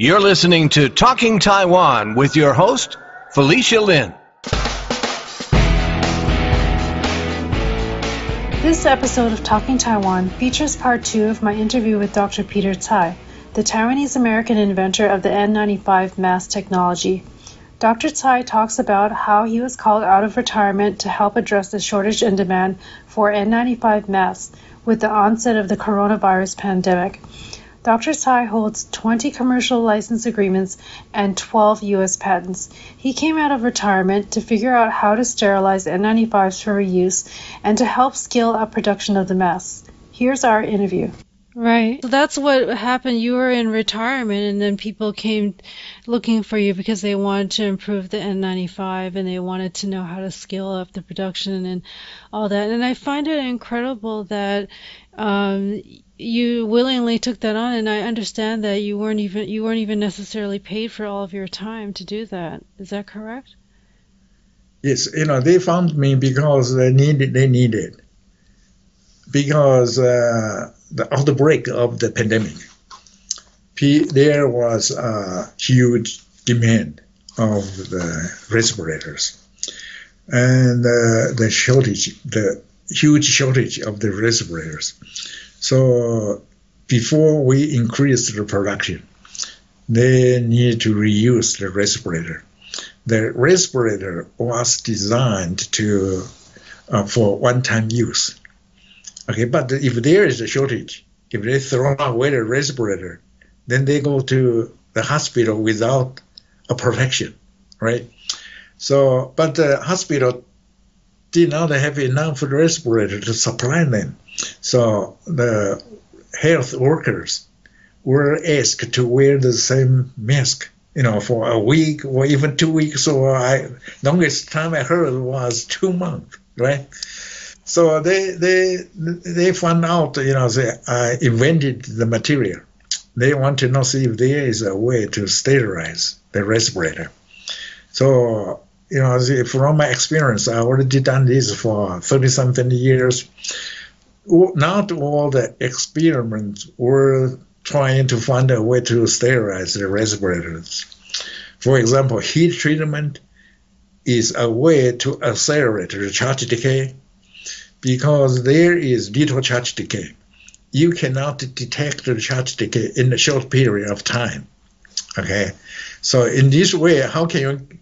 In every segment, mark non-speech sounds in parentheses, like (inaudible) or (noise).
You're listening to Talking Taiwan with your host, Felicia Lin. This episode of Talking Taiwan features part two of my interview with Dr. Peter Tsai, the Taiwanese American inventor of the N95 mask technology. Dr. Tsai talks about how he was called out of retirement to help address the shortage in demand for N95 masks with the onset of the coronavirus pandemic. Dr. Tsai holds 20 commercial license agreements and 12 U.S. patents. He came out of retirement to figure out how to sterilize N95s for reuse and to help scale up production of the masks. Here's our interview. Right. So that's what happened. You were in retirement, and then people came looking for you because they wanted to improve the N95 and they wanted to know how to scale up the production and all that. And I find it incredible that um, you willingly took that on, and I understand that you weren't even you weren't even necessarily paid for all of your time to do that. Is that correct? Yes, you know they found me because they needed they needed because uh, the outbreak of the pandemic, there was a huge demand of the respirators, and uh, the shortage, the huge shortage of the respirators so before we increase the production, they need to reuse the respirator. The respirator was designed to uh, for one-time use. Okay, but if there is a shortage, if they throw away the respirator, then they go to the hospital without a protection, right? So, but the hospital did not have enough respirator to supply them. So the health workers were asked to wear the same mask, you know, for a week or even two weeks. So I longest time I heard was two months, right? So they they they found out, you know, they I invented the material. They want to know see if there is a way to sterilize the respirator. So you know, from my experience, I already done this for 30 something years. Not all the experiments were trying to find a way to sterilize the respirators. For example, heat treatment is a way to accelerate the charge decay because there is little charge decay. You cannot detect the charge decay in a short period of time. Okay, so in this way, how can you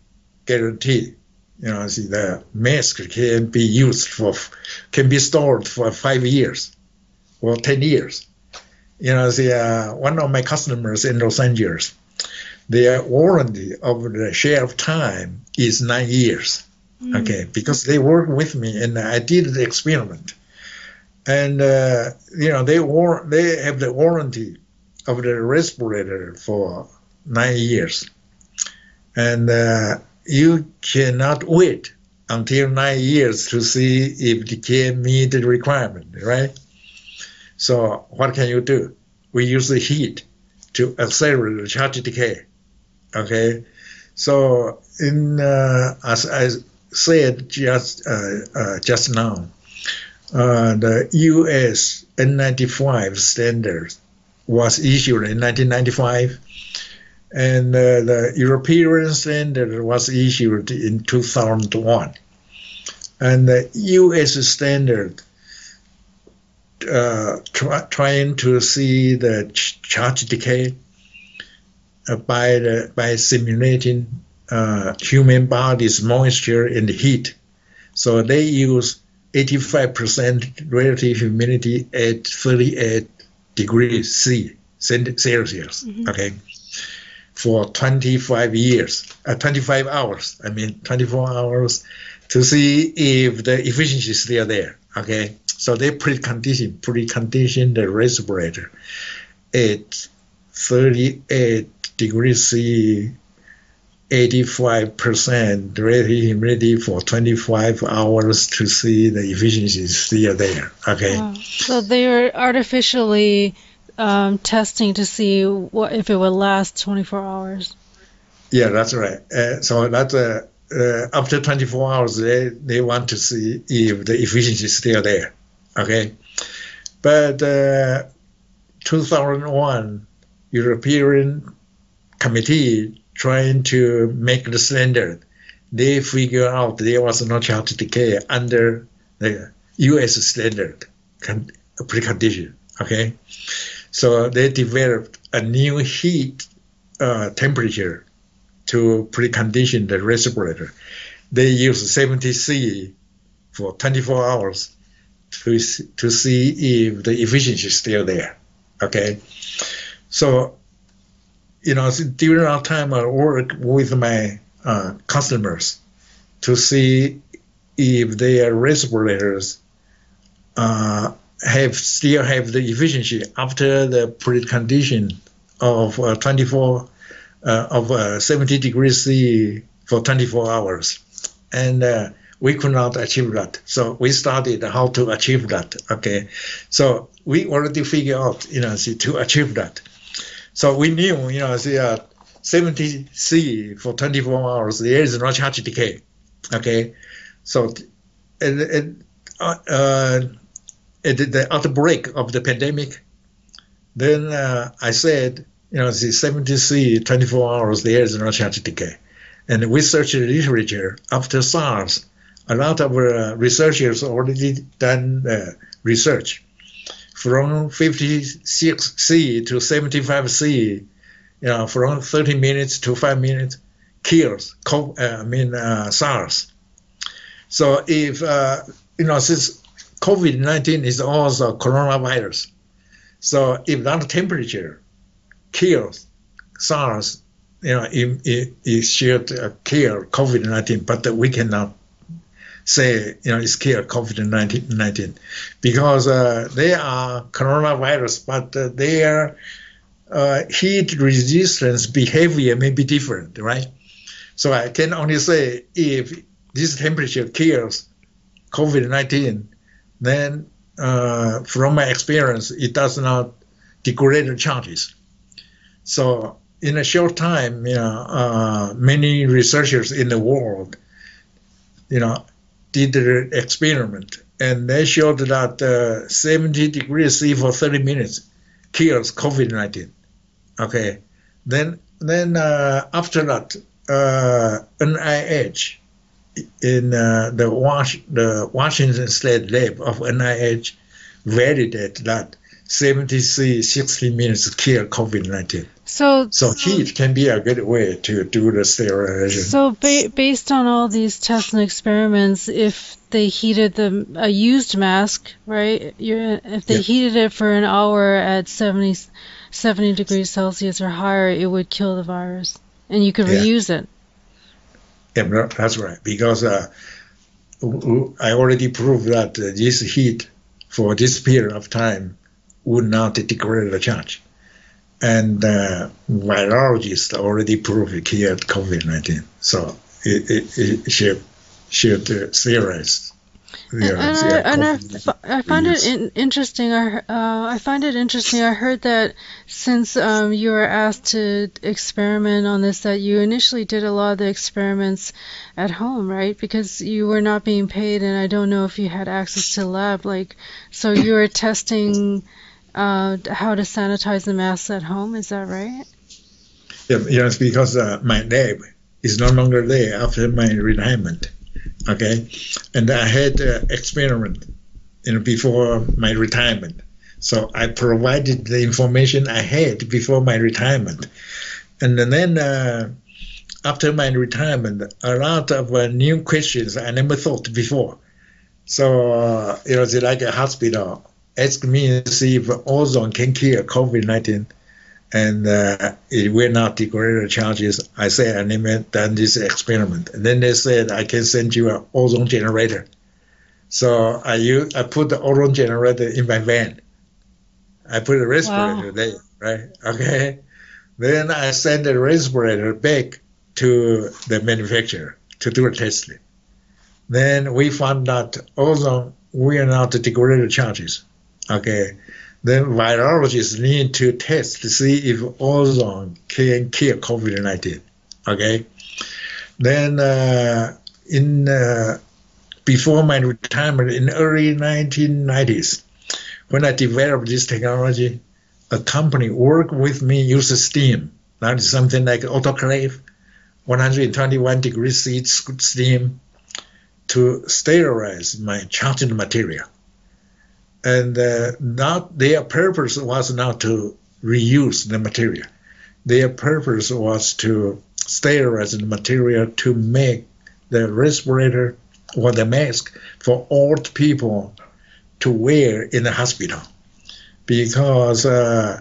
guarantee. You know, see the mask can be used for, can be stored for five years or ten years. You know, see, uh, one of my customers in Los Angeles, their warranty of the share of time is nine years. Mm. Okay, because they work with me and I did the experiment, and uh, you know they war they have the warranty of the respirator for nine years, and uh, you cannot wait until nine years to see if the can meet the requirement, right? So what can you do? We use the heat to accelerate the charge decay. Okay, so in uh, as I said just uh, uh, just now, uh, the U.S. N95 standard was issued in 1995 and uh, the European standard was issued in 2001. And the US standard uh, try, trying to see the ch- charge decay uh, by the, by simulating uh, human body's moisture and heat. So they use 85% relative humidity at 38 degrees C Celsius. Mm-hmm. Okay for 25 years, uh, 25 hours, I mean 24 hours, to see if the efficiency is still there. Okay, so they precondition precondition the respirator at 38 degrees C, 85% relative humidity for 25 hours to see the efficiency is still there. Okay, wow. so they are artificially um, testing to see what if it would last 24 hours. Yeah, that's right. Uh, so that's uh, uh, after 24 hours, they, they want to see if the efficiency is still there. Okay, but uh, 2001 European committee trying to make the standard, they figure out there was no charge decay under the U.S. standard precondition. Okay, so they developed a new heat uh, temperature to precondition the respirator. They use 70 C for 24 hours to to see if the efficiency is still there. Okay, so you know during our time I work with my uh, customers to see if their respirators uh, have still have the efficiency after the precondition of uh, 24 uh, of uh, 70 degrees C for 24 hours, and uh, we could not achieve that. So we studied how to achieve that. Okay, so we already figured out, you know, see, to achieve that. So we knew, you know, see, uh, 70 C for 24 hours, there is no charge decay. Okay, so and, and uh, uh, at the outbreak of the pandemic, then uh, I said, you know, the 70 C 24 hours, there is no charge decay. And we searched the literature after SARS a lot of uh, researchers already done uh, research from 56C to 75C, you know, from 30 minutes to 5 minutes kills, uh, I mean, uh, SARS. So if, uh, you know, since COVID-19 is also coronavirus, so if that temperature kills SARS, you know, it, it, it should kill COVID-19, but we cannot say you know it's cured COVID-19 because uh, they are coronavirus, but uh, their uh, heat resistance behavior may be different, right? So I can only say if this temperature kills COVID-19, then uh, from my experience, it does not degrade the charges. So in a short time, you know, uh, many researchers in the world, you know, did the experiment, and they showed that uh, 70 degrees C for 30 minutes kills COVID-19. Okay, then then uh, after that, uh, NIH in uh, the Was- the Washington State lab of NIH validated that 70 C 60 minutes kill COVID-19. So, so heat can be a good way to do the sterilization. So, ba- based on all these tests and experiments, if they heated the a used mask, right? You're, if they yeah. heated it for an hour at 70, 70 degrees Celsius or higher, it would kill the virus, and you could yeah. reuse it. Yeah, that's right. Because uh, I already proved that uh, this heat for this period of time would not degrade the charge and uh, virologists already proved it cured COVID-19. So it, it, it should, should uh, and, I, and I, I find it in, interesting. I, uh, I find it interesting. I heard that since um, you were asked to experiment on this, that you initially did a lot of the experiments at home, right? Because you were not being paid, and I don't know if you had access to lab. Like, so you were testing uh, how to sanitize the masks at home. Is that right? Yeah, yes, because uh, my lab is no longer there after my retirement. Okay, and I had uh, experiment, you know, before my retirement. So I provided the information I had before my retirement, and then uh, after my retirement, a lot of uh, new questions I never thought before. So uh, it was like a hospital asked me to see if ozone can cure COVID-19 and uh, it will not degrade the charges. I said, I never done this experiment. And then they said, I can send you an ozone generator. So I use, I put the ozone generator in my van. I put a respirator wow. there, right? Okay. Then I send the respirator back to the manufacturer to do a testing. Then we found that ozone will not degrade the charges. Okay, then virologists need to test to see if ozone can kill COVID-19. Okay, then uh, in uh, before my retirement in early 1990s, when I developed this technology, a company worked with me uses steam That is something like autoclave, 121 degrees C steam to sterilize my charged material. And uh, not their purpose was not to reuse the material. Their purpose was to sterilize the material to make the respirator or the mask for old people to wear in the hospital because uh,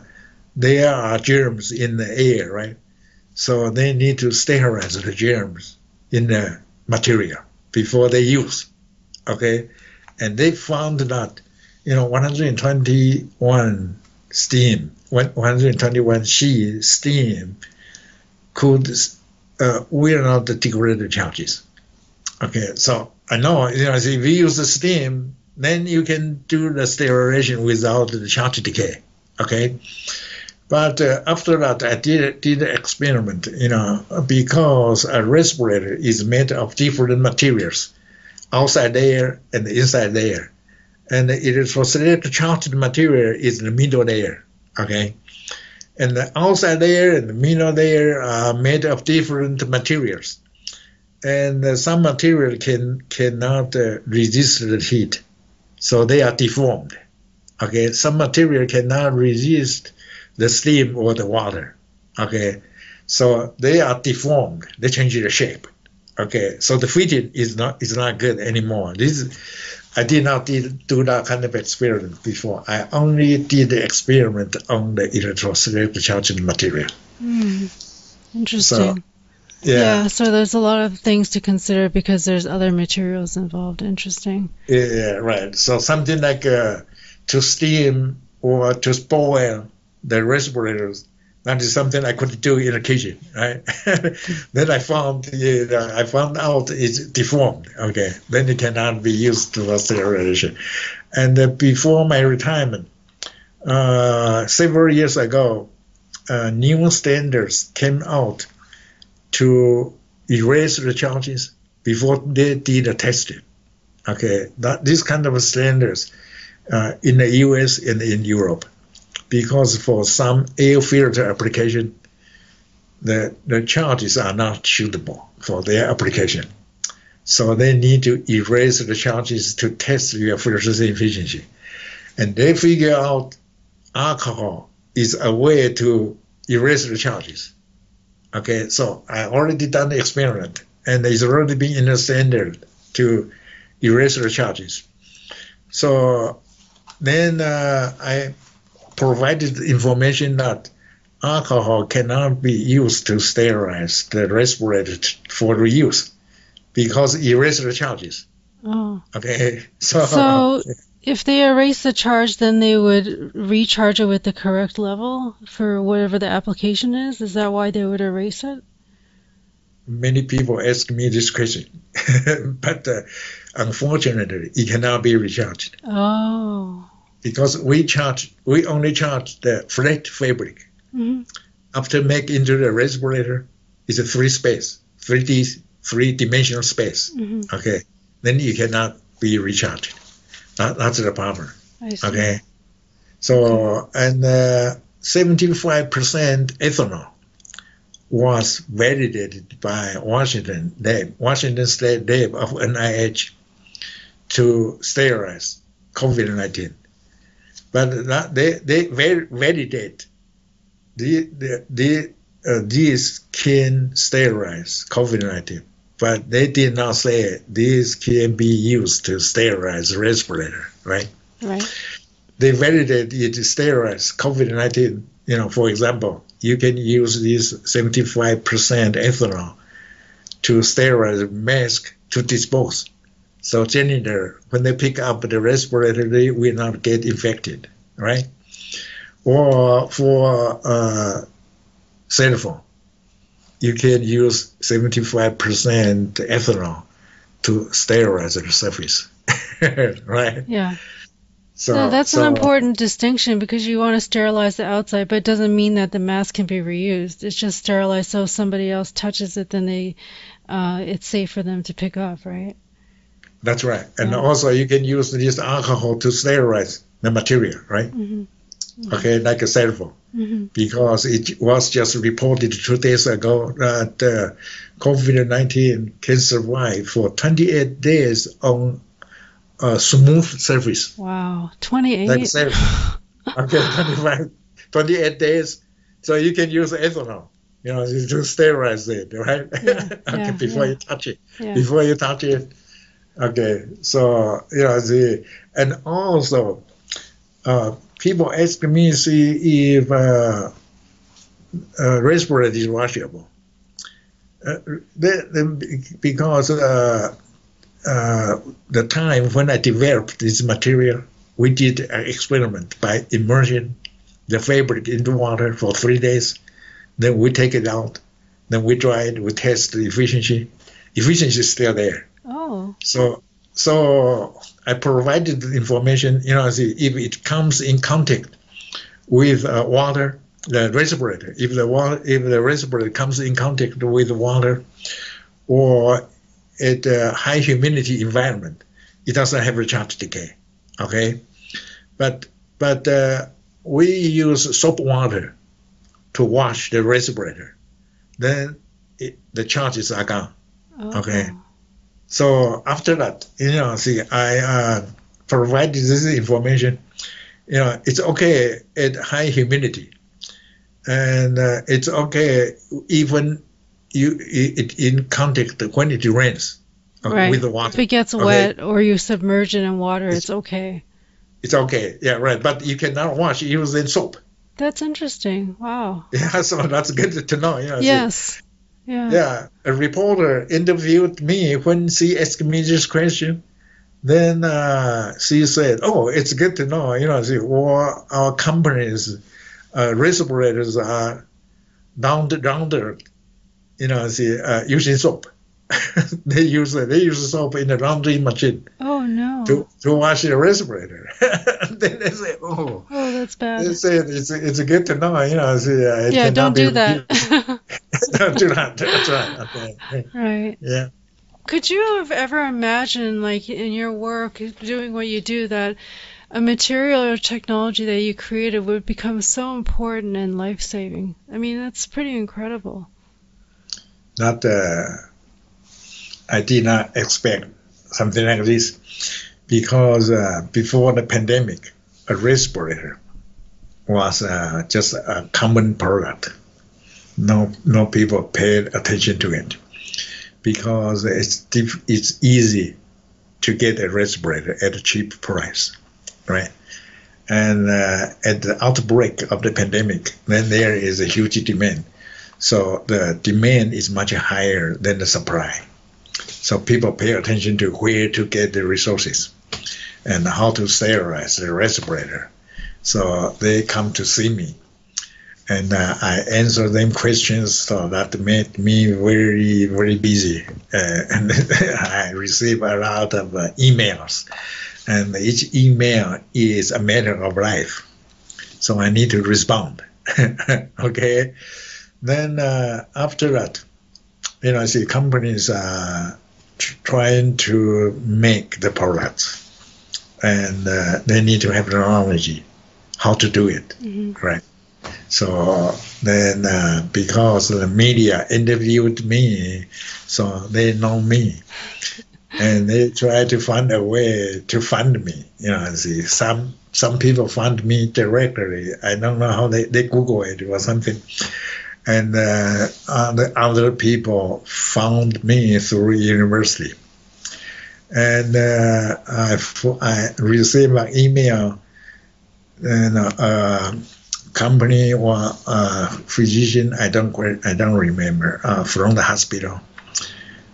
there are germs in the air, right? So they need to sterilize the germs in the material before they use. Okay, and they found that you know 121 steam, 121 C steam could uh, wear out the degraded charges. Okay, so I know you know if you use the steam, then you can do the sterilization without the charge decay. Okay, but uh, after that, I did did experiment, you know, because a respirator is made of different materials, outside there and inside there, and it is for select charged material is the middle layer, okay, and the outside layer and the middle layer are made of different materials, and uh, some material can cannot uh, resist the heat, so they are deformed, okay. Some material cannot resist the steam or the water. Okay, so they are deformed. They change the shape. Okay, so the fitting is not is not good anymore. This I did not did, do that kind of experiment before. I only did the experiment on the electrostatic charging material. Mm, interesting. So, yeah. yeah. so there's a lot of things to consider because there's other materials involved. Interesting. Yeah, yeah right. So something like uh, to steam or to boil the respirators. That is something I could do in a kitchen, right? (laughs) then I found it, uh, I found out it's deformed. Okay, then it cannot be used for sterilization. And uh, before my retirement, uh, several years ago, uh, new standards came out to erase the charges before they did the testing. Okay, that this kind of standards uh, in the U.S. and in Europe because for some air filter application, the, the charges are not suitable for their application. So they need to erase the charges to test your filtration efficiency. And they figure out alcohol is a way to erase the charges. Okay, so I already done the experiment and it's already been in the standard to erase the charges. So then uh, I provided information that alcohol cannot be used to sterilize the respirator for reuse because erase the charges. Oh. Okay. (laughs) So, so if they erase the charge, then they would recharge it with the correct level for whatever the application is? Is that why they would erase it? Many people ask me this question, (laughs) but uh, unfortunately, it cannot be recharged. Oh because we charge we only charge the flat fabric. Mm-hmm. After make into the respirator, it's a three space, three D, three dimensional space. Mm-hmm. Okay, then you cannot be recharged. That, that's the problem. Okay, so and uh, seventy-five percent ethanol was validated by Washington lab, Washington State lab of NIH to sterilize COVID-19 but they they validate the, the, the uh, these can sterilize COVID-19, but they did not say these can be used to sterilize respirator, right? Right. They validate it to sterilize COVID-19. You know, for example, you can use this 75% ethanol to sterilize mask to dispose. So janitor, when they pick up the respirator, they will not get infected, right? Or for uh, cell phone, you can use 75% ethanol to sterilize the surface, (laughs) right? Yeah. So, that's so, an important distinction because you want to sterilize the outside, but it doesn't mean that the mask can be reused. It's just sterilized so if somebody else touches it, then they, uh, it's safe for them to pick up, right? That's right. And also you can use this alcohol to sterilize the material, right? Mm-hmm. okay, like a cell phone, Mhm. because it was just reported two days ago that uh, COVID-19 can survive for 28 days on a smooth surface, Wow. 28. like. (laughs) Okay, 25, 28 days, so you can use ethanol. You know, you just sterilize it, right? Yeah, (laughs) okay, yeah, before yeah. you touch it. before you touch it. Okay, so you know the and also uh, people ask me see if uh, uh, respirator is washable. Uh, they, they, because uh, uh, the time when I developed this material, we did an experiment by immersion the fabric into water for three days. Then we take it out. Then we dry it. We test the efficiency. Efficiency is still there. Oh. So so I provided the information. You know, if it comes in contact with uh, water, the respirator. If the water, if the respirator comes in contact with water, or at a high humidity environment, it doesn't have a charge decay. Okay, but but uh, we use soap water to wash the respirator. Then it, the charges are gone. oh. Okay. So after that, you know, see, I uh, provided this information. You know, it's okay at high humidity, and uh, it's okay even you it in contact when it rains uh, Right. with the water. If it gets Okay. wet or you submerge it in water, It's- it's okay. It's okay, yeah, right. But you cannot wash using soap. That's interesting. Wow. (laughs) Yeah, so that's good to know. You know. Yes. Yeah. Yeah, a reporter interviewed me when she asked me this question. Then uh, she said, "Oh, it's good to know. You know, see, all our companies, uh, respirators are down there. You know, see, uh, using soap. (laughs) they use they use soap in the laundry machine Oh no. to, to wash the respirator. (laughs) then they say, "Oh." Oh, that's bad. They said it's it's good to know, you know. See, uh, Yeah, don't do that. (laughs) do that. That's right. Okay. right. Yeah. Could you have ever imagined, like in your work, doing what you do, that a material or technology that you created would become so important and life saving? I mean, that's pretty incredible. Not, uh, I did not expect something like this because uh, before the pandemic, a respirator was uh, just a common product. No, no people paid attention to it because it's diff- it's easy to get a respirator at a cheap price, right? And uh, at the outbreak of the pandemic, then there is a huge demand. So the demand is much higher than the supply. So people pay attention to where to get the resources and how to sterilize the respirator. So they come to see me. And uh, I answer them questions so that made me very, very busy. Uh, (laughs) and I receive a lot of uh, emails. And each email is a matter of life. So I need to respond. (laughs) okay. Then uh, after that, you know, I see companies are trying to make the products, and uh, they need to have the knowledge how to do it, hmm right? So then, uh, because the media interviewed me, so they know me, and they try to find a way to fund me. You know, see some some people fund me directly. I don't know how they they Google it or something and uh, other, other people found me through university. And uh, I, I received an email, and uh, company or a physician, I don't I don't remember, uh, from the hospital.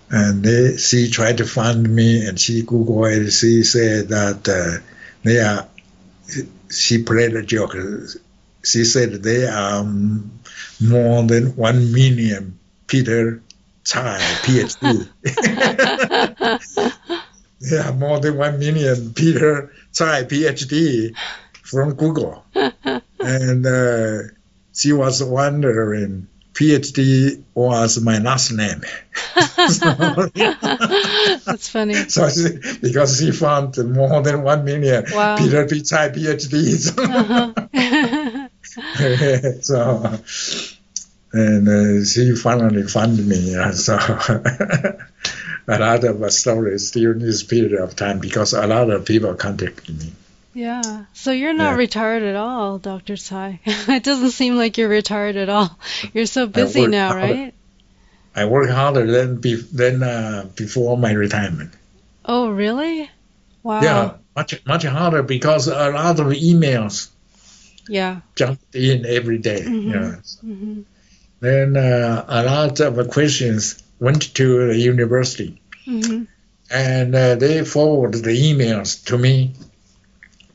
And they, she tried to find me, and she Googled it. She said that uh, they are. She played a joke. She said they are more than one million Peter Tsai PhD. (laughs) there are more than one million Peter Tsai PhD from Google. (laughs) and uh, she was wondering, PhD was my last name. so, (laughs) That's funny. (laughs) so she, because she found more than one million Wow. Peter P. Tsai PhDs. Uh-huh. so, and uh, she finally found me. Uh, so, a lot of stories during this period of time because a lot of people contacted me. Yeah. So you're not Yeah. retired at all, Dr. Tsai. (laughs) it doesn't seem like you're retired at all. You're so busy now, harder. right? I work harder than be, than uh, before my retirement. Oh, really? Wow. Yeah, much much harder because a lot of emails Yeah. jumped in every day, Mhm. You know. hmm Then uh, a lot of questions went to the university, hmm and uh, they forwarded the emails to me.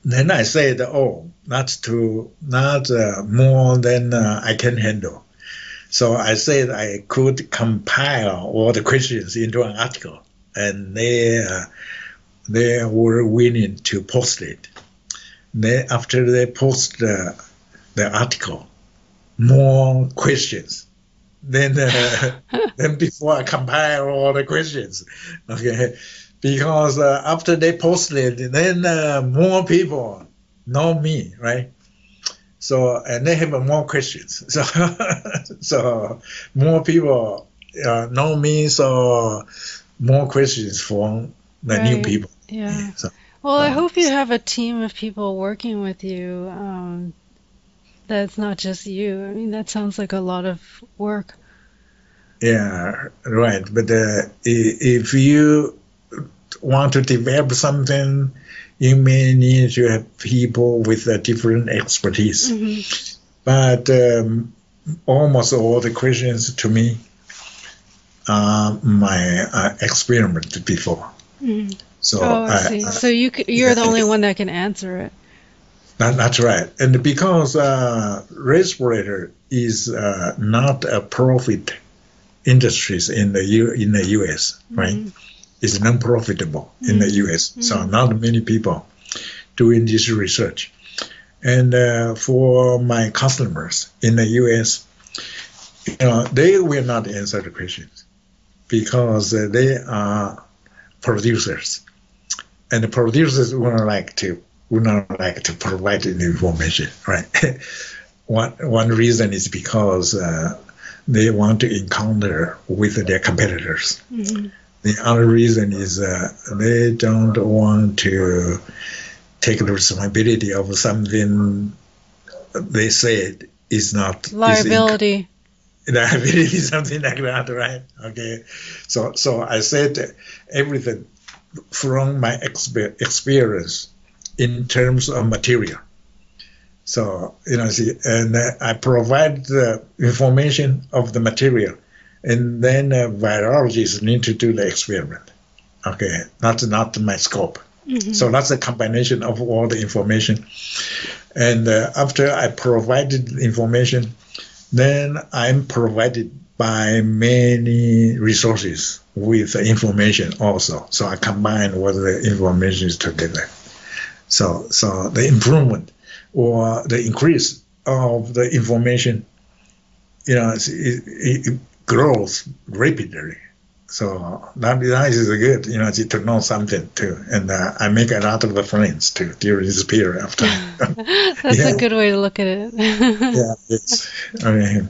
Then I said, "Oh, not too not uh, more than uh, I can handle." So I said I could compile all the questions into an article, and they uh, they were willing to post it. Then after they post the, the article, more questions. Then uh, (laughs) then before I compile all the questions, okay, because uh, after they posted, then uh, more people know me, right? So and they have more questions. (laughs) So so more people uh, know me. So more questions from the new people. Yeah. (laughs) So, Well, I Um, hope you have a team of people working with you. Um, that's not just you. I mean, that sounds like a lot of work. yeah, right. But uh, if you want to develop something, you may need to have people with a different expertise. hmm But um, almost all the questions to me are my uh, experiment before. hmm So Oh, I see. I- So you you're the only one that can answer it. That, that's right. And because uh, respirator is uh, not a profit industries in the U, in the U.S. right? It's non-profitable in the U.S. So not many people doing this research. And uh, for my customers in the U.S., you know, they will not answer the questions because uh, they are producers, and the producers would not like to would not like to provide the information, right? (laughs) one one reason is because uh, they want to encounter with their competitors. hmm The other reason is uh, they don't want to take the responsibility of something they said is not is inc- Liability. liability, (laughs) something like that, right? Okay. So, so I said everything from my expe- experience in terms of material. So, you know, see, and uh, I provide the information of the material, and then uh, virologists need to do the experiment. Okay, that's not my scope. Mhm. So that's a combination of all the information. And uh, after I provided information, then I'm provided by many resources with information also. So I combine what the information is together. So so the improvement or the increase of the information, you know, it, it grows rapidly. So that, that is good, you know, to know something too. And uh, I make a lot of friends too during this period of time. (laughs) That's Yeah. a good way to look at it. (laughs) yeah, it's, I mean,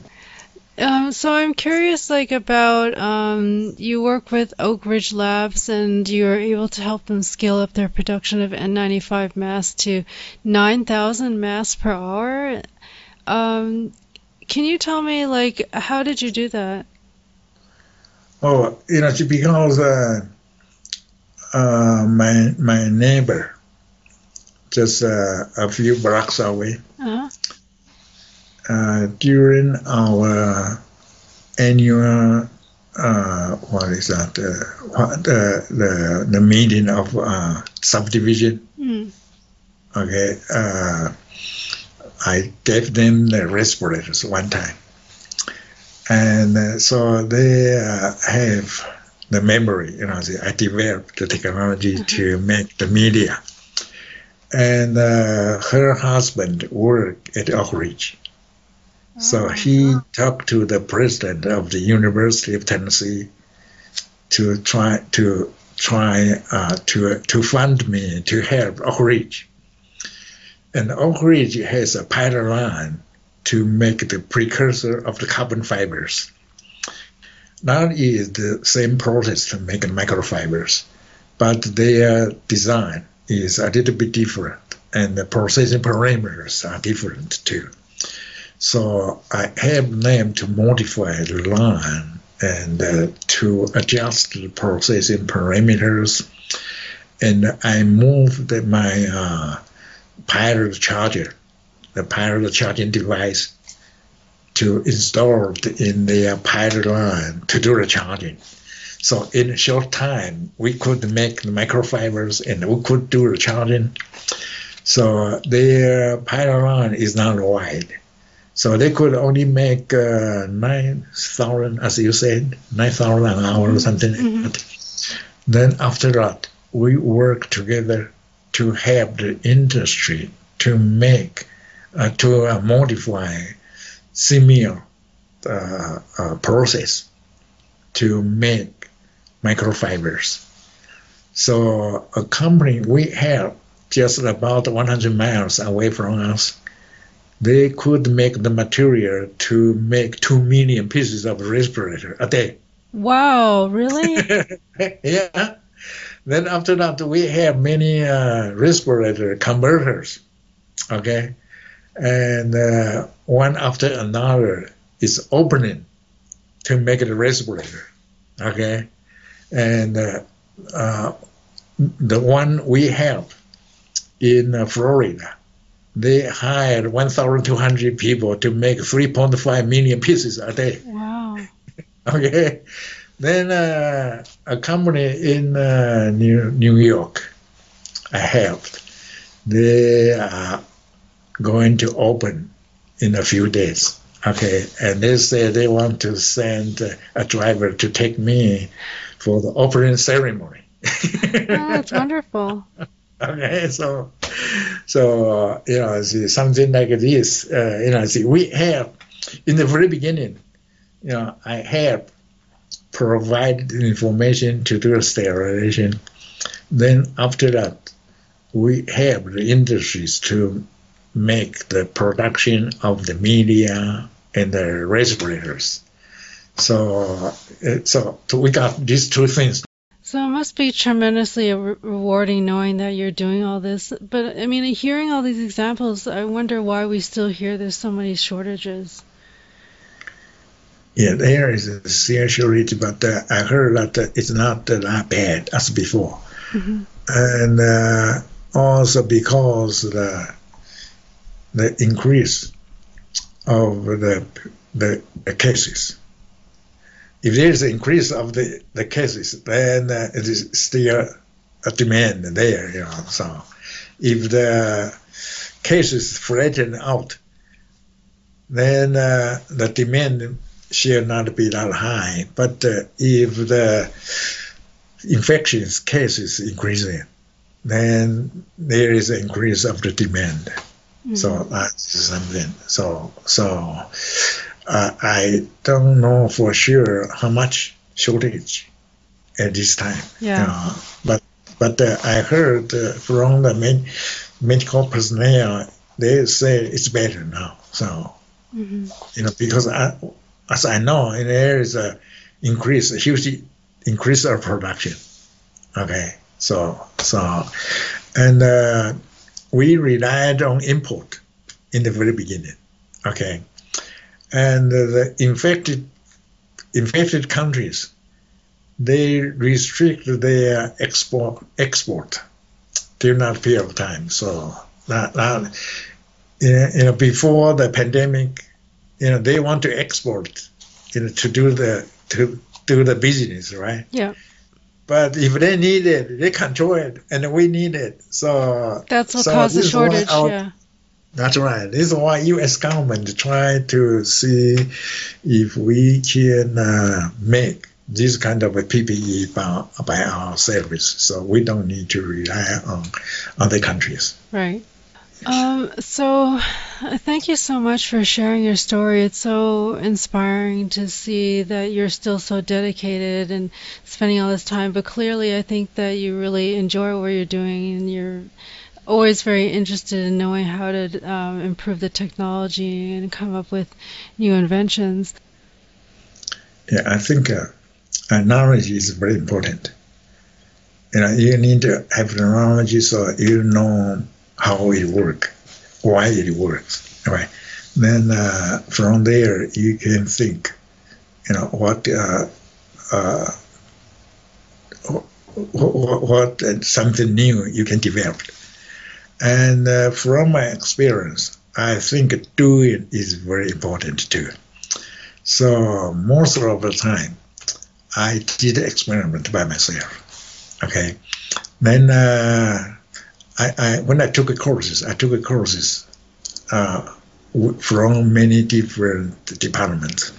Um, so I'm curious, like about um, you work with Oak Ridge Labs, and you are able to help them scale up their production of N95 masks to 9,000 masks per hour. Um, can you tell me, like, how did you do that? Oh, you know, because uh, uh, my my neighbor, just uh, a few blocks away, Uh-huh. uh, during our annual uh, what is that? Uh, what, uh, the the meeting of uh, subdivision. Mm. Okay, uh, I gave them the respirators one time, and uh, so they uh, have the memory. You know, I developed the technology to make the media, and uh, her husband worked at Oak Ridge. So he talked to the president of the University of Tennessee to try to try uh, to to fund me to help Oak Ridge. And Oak Ridge has a pilot line to make the precursor of the carbon fibers. That is the same process to make microfibers, but their design is a little bit different, and the processing parameters are different too. So I have them to modify the line and uh, to adjust the processing parameters. And I moved my uh, pilot charger, the pilot charging device, to install in the pilot line to do the charging. So in a short time, we could make the microfibers and we could do the charging. So their pilot line is not wide. So they could only make uh, 9,000, as you said, 9,000 an hour or something Mhm. like that. Then after that, we work together to help the industry to make, uh, to uh, modify similar uh, uh, process to make microfibers. So a company we have just about 100 miles away from us, they could make the material to make 2 million pieces of respirator a day. Wow, really? (laughs) yeah. Then after that, we have many uh, respirator converters. Okay. And uh, one after another is opening to make the respirator. Okay. And uh, uh, the one we have in uh, Florida, they hired 1,200 people to make 3.5 million pieces a day. wow. (laughs) Okay. Then uh, a company in uh, New, New York, I helped. They are going to open in a few days. Okay. And they say they want to send a driver to take me for the opening ceremony. Oh, that's wonderful. (laughs) Okay, so so uh, you know, see, something like this, uh, you know, see, we have in the very beginning, you know, I have provided information to do sterilization. Then after that, we help the industries to make the production of the media and the respirators. So, uh, so we got these two things So it must be tremendously re- rewarding knowing that you're doing all this. But I mean, hearing all these examples, I wonder why we still hear there's so many shortages. Yeah, there is a serious shortage, but uh, I heard that uh, it's not uh, that bad as before. hmm And uh, also because the the increase of the, the the cases. If there is an increase of the, the cases, then uh, it is still a demand there. You know, so if the cases flatten out, then uh, the demand should not be that high. But uh, if the infections cases increasing, then there is an increase of the demand. So that's something. So so uh, I don't know for sure how much shortage at this time. Yeah. But but uh, I heard uh, from the med- medical personnel they say it's better now. So hmm you know because I, as I know, there is a increase, a huge increase of production. Okay, so so, and uh, we relied on import in the very beginning. Okay, and the infected infected countries they restrict their export export during that period of time. So that, that you know before the pandemic you know they want to export you know to do the to do the business right Yeah. but if they need it they control it and we need it so That's what so caused the this is why shortage. our- Yeah. that's right this is why us government try to see if we can uh, make this kind of a PPE by, by ourselves so we don't need to rely on other countries Right. Um, so, thank you so much for sharing your story. It's so inspiring to see that you're still so dedicated and spending all this time. But clearly, I think that you really enjoy what you're doing and you're always very interested in knowing how to um, improve the technology and come up with new inventions. Yeah, I think uh, uh, knowledge is very important. You know, you need to have knowledge so you know how it works, why it works, right? Then uh, from there you can think, you know, what uh, uh, what, what something new you can develop. And uh, from my experience, I think doing is very important too. So most of the time, I did experiment by myself. Okay, then uh, I, I, when I took courses, I took courses uh, from many different departments.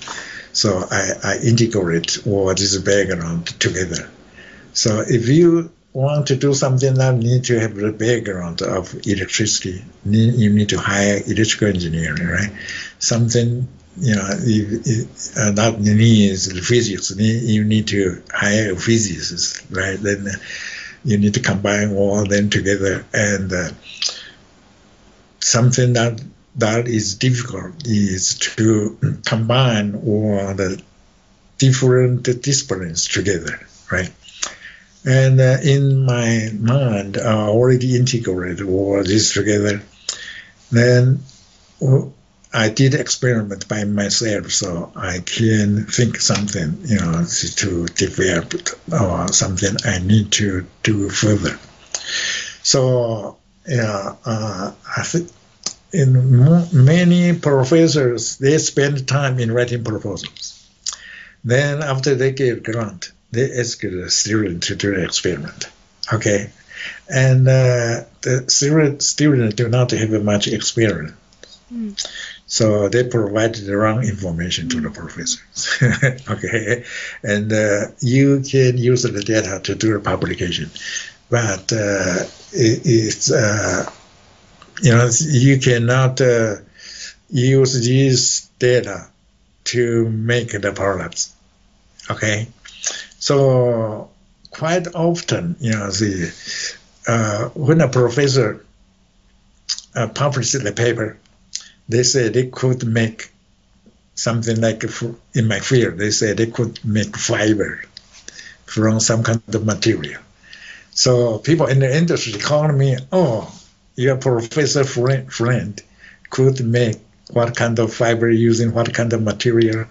So I, I integrate all this background together. So if you want to do something that need to have the background of electricity, you need to hire electrical engineer, right? Something you know, if, uh, that needs physics, you need to hire a physicist, right? Then you need to combine all them together and uh, something that that is difficult is to combine all the different disciplines together, right? And uh, in my mind, I already integrated all this together. Then I did experiment by myself, so I can think something, you know, to develop or something I need to do further. So, yeah, uh, I think in many professors, they spend time in writing proposals. Then after they get grant, they ask the student to do an experiment. Okay. And uh, the student, student do not have much experience. Mm. So they provide the wrong information to the professors. (laughs) okay. And uh, you can use the data to do a publication. But uh, it, it's uh, you know, you cannot uh, use these data to make the products. Okay, so quite often, you know, the uh, when a professor uh, publishes the paper, they say they could make something like in my field. They say they could make fiber from some kind of material. So people in the industry called me, oh, your professor friend, friend could make what kind of fiber using what kind of material.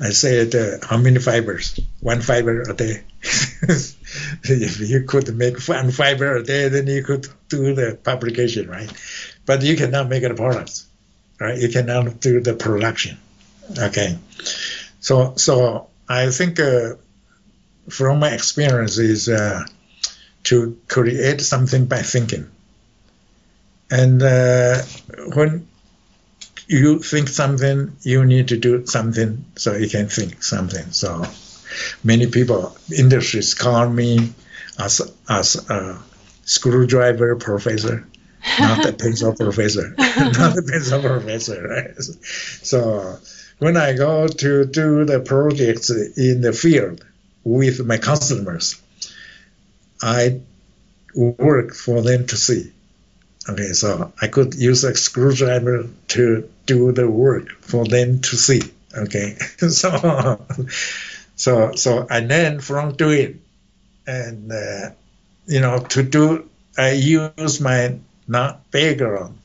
I said, uh, how many fibers? One fiber a day. (laughs) if you could make one fiber a day, then you could do the publication, right? But you cannot make the products, right? You cannot do the production. Okay. So, so I think uh, from my experience is uh, to create something by thinking. And uh, when you think something, you need to do something so you can think something. So many people, industries call me as, as a screwdriver professor, not a pencil professor, (laughs) not a pencil professor. Right? So when I go to do the projects in the field with my customers, I work for them to see Okay, so I could use a screwdriver to do the work for them to see. Okay, (laughs) so so so and then from doing and uh, you know to do I use my not background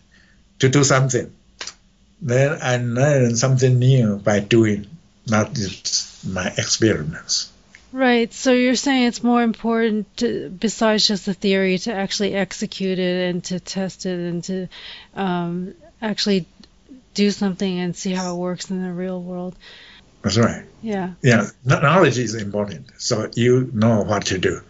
to do something. Then I learn something new by doing, not just my experiments. Right. So you're saying it's more important, to, besides just the theory, to actually execute it and to test it and to um, actually do something and see how it works in the real world. That's right. Yeah. Yeah. Knowledge is important. So you know what to do.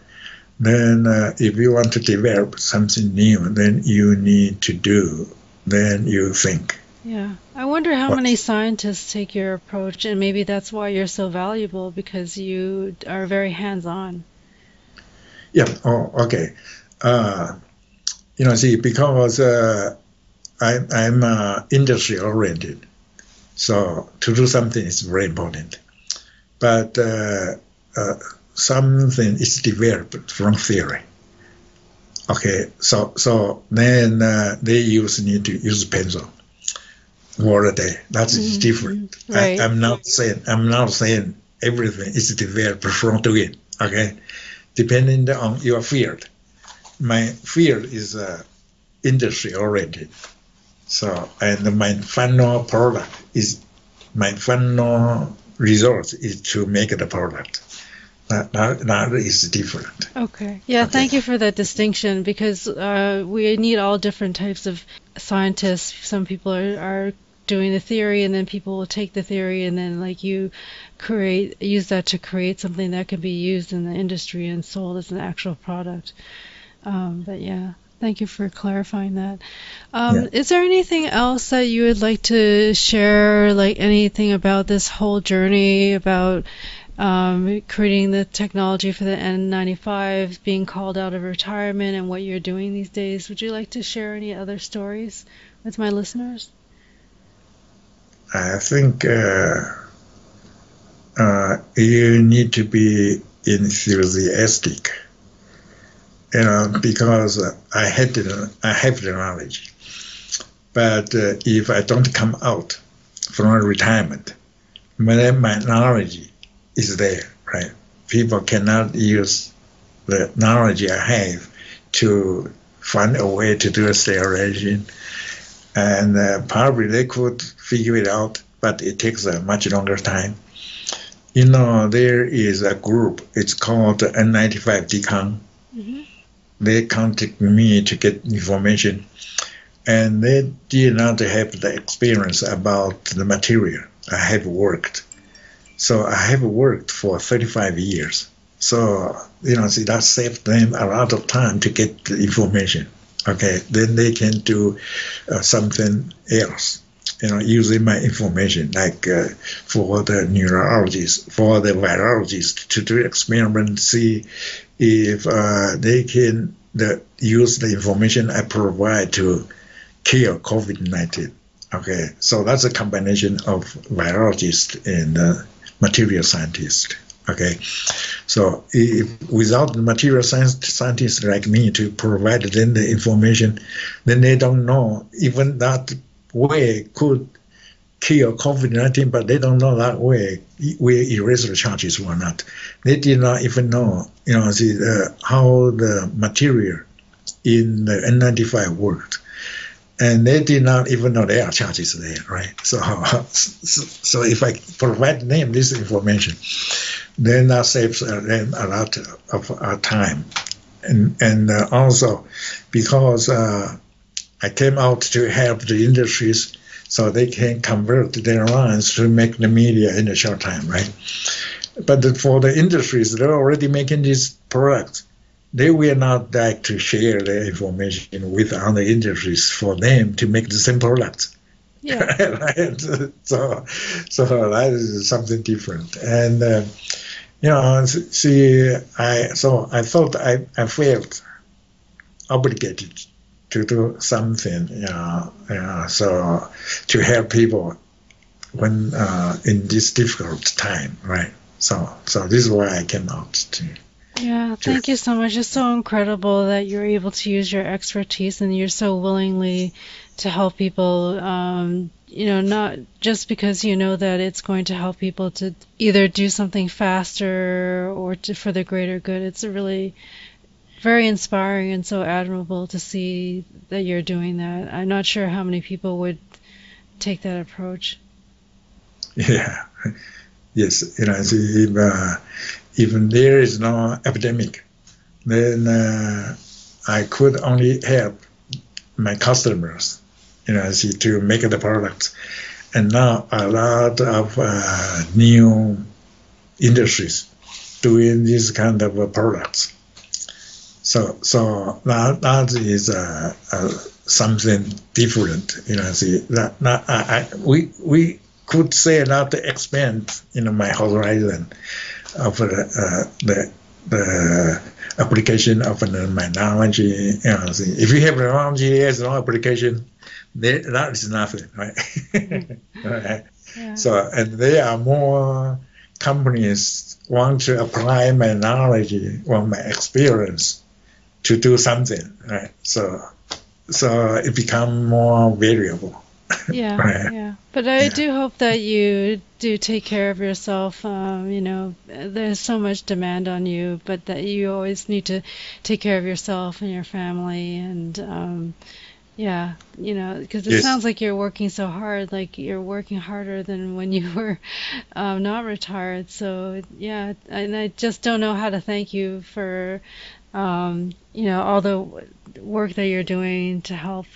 Then, uh, if you want to develop something new, then you need to do. Then you think. Yeah. I wonder how what? many scientists take your approach, and maybe that's why you're so valuable because you are very hands on. Yeah. Oh, okay. Uh, you know, see, because uh, I, I'm uh, industry oriented, so to do something is very important. But uh, uh, something is developed from theory. Okay, so so then uh, they use need to use pencil for a day. That's Mhm, different. right. I, I'm not saying I'm not saying everything is developed from doing. Okay, depending on your field. My field is uh, industry oriented. So and my final product is my final result is to make the product. That, that, that is different. Okay. Yeah, Okay. thank you for that distinction because uh, we need all different types of scientists. Some people are, are doing the theory, and then people will take the theory, and then like you create use that to create something that can be used in the industry and sold as an actual product. Um, but yeah, thank you for clarifying that. Um, Yeah. Is there anything else that you would like to share, like anything about this whole journey about um, creating the technology for the N95, being called out of retirement, and what you're doing these days? Would you like to share any other stories with my listeners? I think uh, uh, you need to be enthusiastic, you know, because I had the, I have the knowledge, but uh, if I don't come out from retirement, my, my knowledge is there, right? People cannot use the knowledge I have to find a way to do a sterilization and uh, probably they could figure it out, but it takes a much longer time. You know, there is a group, it's called N95 Decon. Mhm. They contacted me to get information, and they did not have the experience about the material I have worked. So I have worked for 35 years. So, you know, see, that saved them a lot of time to get the information. Okay, then they can do uh, something else, you know, using my information, like uh, for the neurologists, for the virologists to do experiments, see if uh, they can the, use the information I provide to cure COVID-19. Okay, so that's a combination of virologist and uh, material scientist. Okay, so if, without the material science scientists like me to provide them the information, then they don't know even that way could kill COVID-19, but they don't know that way will erase the charges or not. They did not even know, you know, uh, how the material in the N95 worked. And they did not even know there are charges there, right? So, (laughs) so, so if I provide them this information, then that saves uh, them a lot of uh, time. And, and uh, also because uh, I came out to help the industries so they can convert their lines to make the media in a short time, right? But for the industries, they're already making these products. They will not like to share their information with other industries for them to make the same product. Yeah. (laughs) right? So, so that is something different. And uh, you know, see, I so I thought I, I felt obligated to do something, you know, you know so to help people when uh, in this difficult time, right? So, so this is why I came out to. Yeah, Sure. thank you so much. It's so incredible that you're able to use your expertise and you're so willingly to help people. Um, you know, not just because you know that it's going to help people to either do something faster or to, for the greater good. It's really very inspiring and so admirable to see that you're doing that. I'm not sure how many people would take that approach. (laughs) Yeah. Yes, you know, if, there is no epidemic, then uh, I could only help my customers, you know, see, to make the products. And now a lot of uh, new industries doing this kind of uh, products. So, so that, that is uh, uh, something different, you know. See, that, that I, I, we we could say to expand, you know, my horizon of uh, uh, the the application of my knowledge. You know, if you have knowledge, as no application. There, that is nothing, right? (laughs) right? Yeah. So, and there are more companies want to apply my knowledge or my experience to do something, right? So so it become more variable. Yeah, yeah. But I Yeah. do hope that you do take care of yourself. Um, you know, there's so much demand on you, but that you always need to take care of yourself and your family. And um, yeah, you know, because it Yes. sounds like you're working so hard, like you're working harder than when you (laughs) were um, not retired. So yeah, and I just don't know how to thank you for, um, you know, all the work that you're doing to help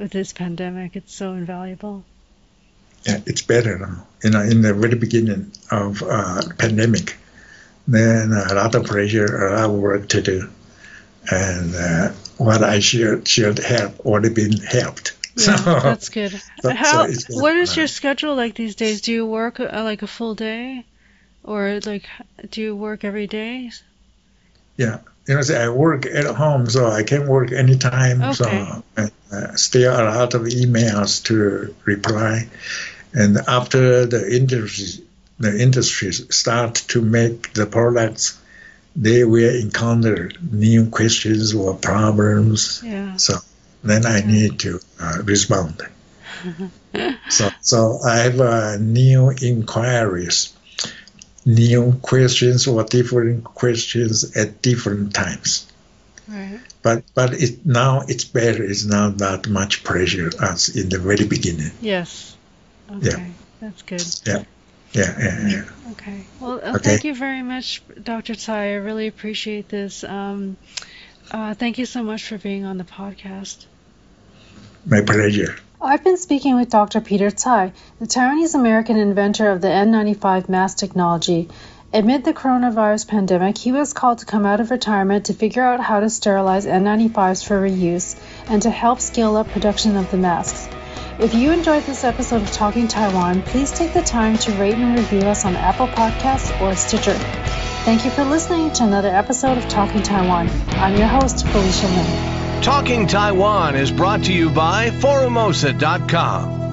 with this pandemic. It's so invaluable. yeah, it's better now. You know, in the very beginning of uh, pandemic, then a lot of pressure, a lot of work to do, and uh, what I should should have already been helped. Yeah, so that's (laughs) good. so How? good. what is your schedule like these days? Do you work uh, like a full day, or like do you work every day? yeah, you know, I work at home, so I can work anytime. Okay. So and, uh, still a lot of emails to reply, and after the industry the industries start to make the products, they will encounter new questions or problems. Yeah. So then I need to uh, respond. (laughs) so so I have uh, new inquiries, new questions or different questions at different times. Right. But but it now it's better. It's not that much pressure as in the very beginning. Yes. Okay. Yeah. That's good. Yeah, yeah, yeah. Okay. Well, uh, Okay. thank you very much, Dr. Tsai. I really appreciate this. Um, uh, thank you so much for being on the podcast. My pleasure. I've been speaking with Dr. Peter Tsai, the Taiwanese American inventor of the N95 mask technology. Amid the coronavirus pandemic, he was called to come out of retirement to figure out how to sterilize N95s for reuse and to help scale up production of the masks. If you enjoyed this episode of Talking Taiwan, please take the time to rate and review us on Apple Podcasts or Stitcher. Thank you for listening to another episode of Talking Taiwan. I'm your host, Felicia Lin. Talking Taiwan is brought to you by Forumosa.com.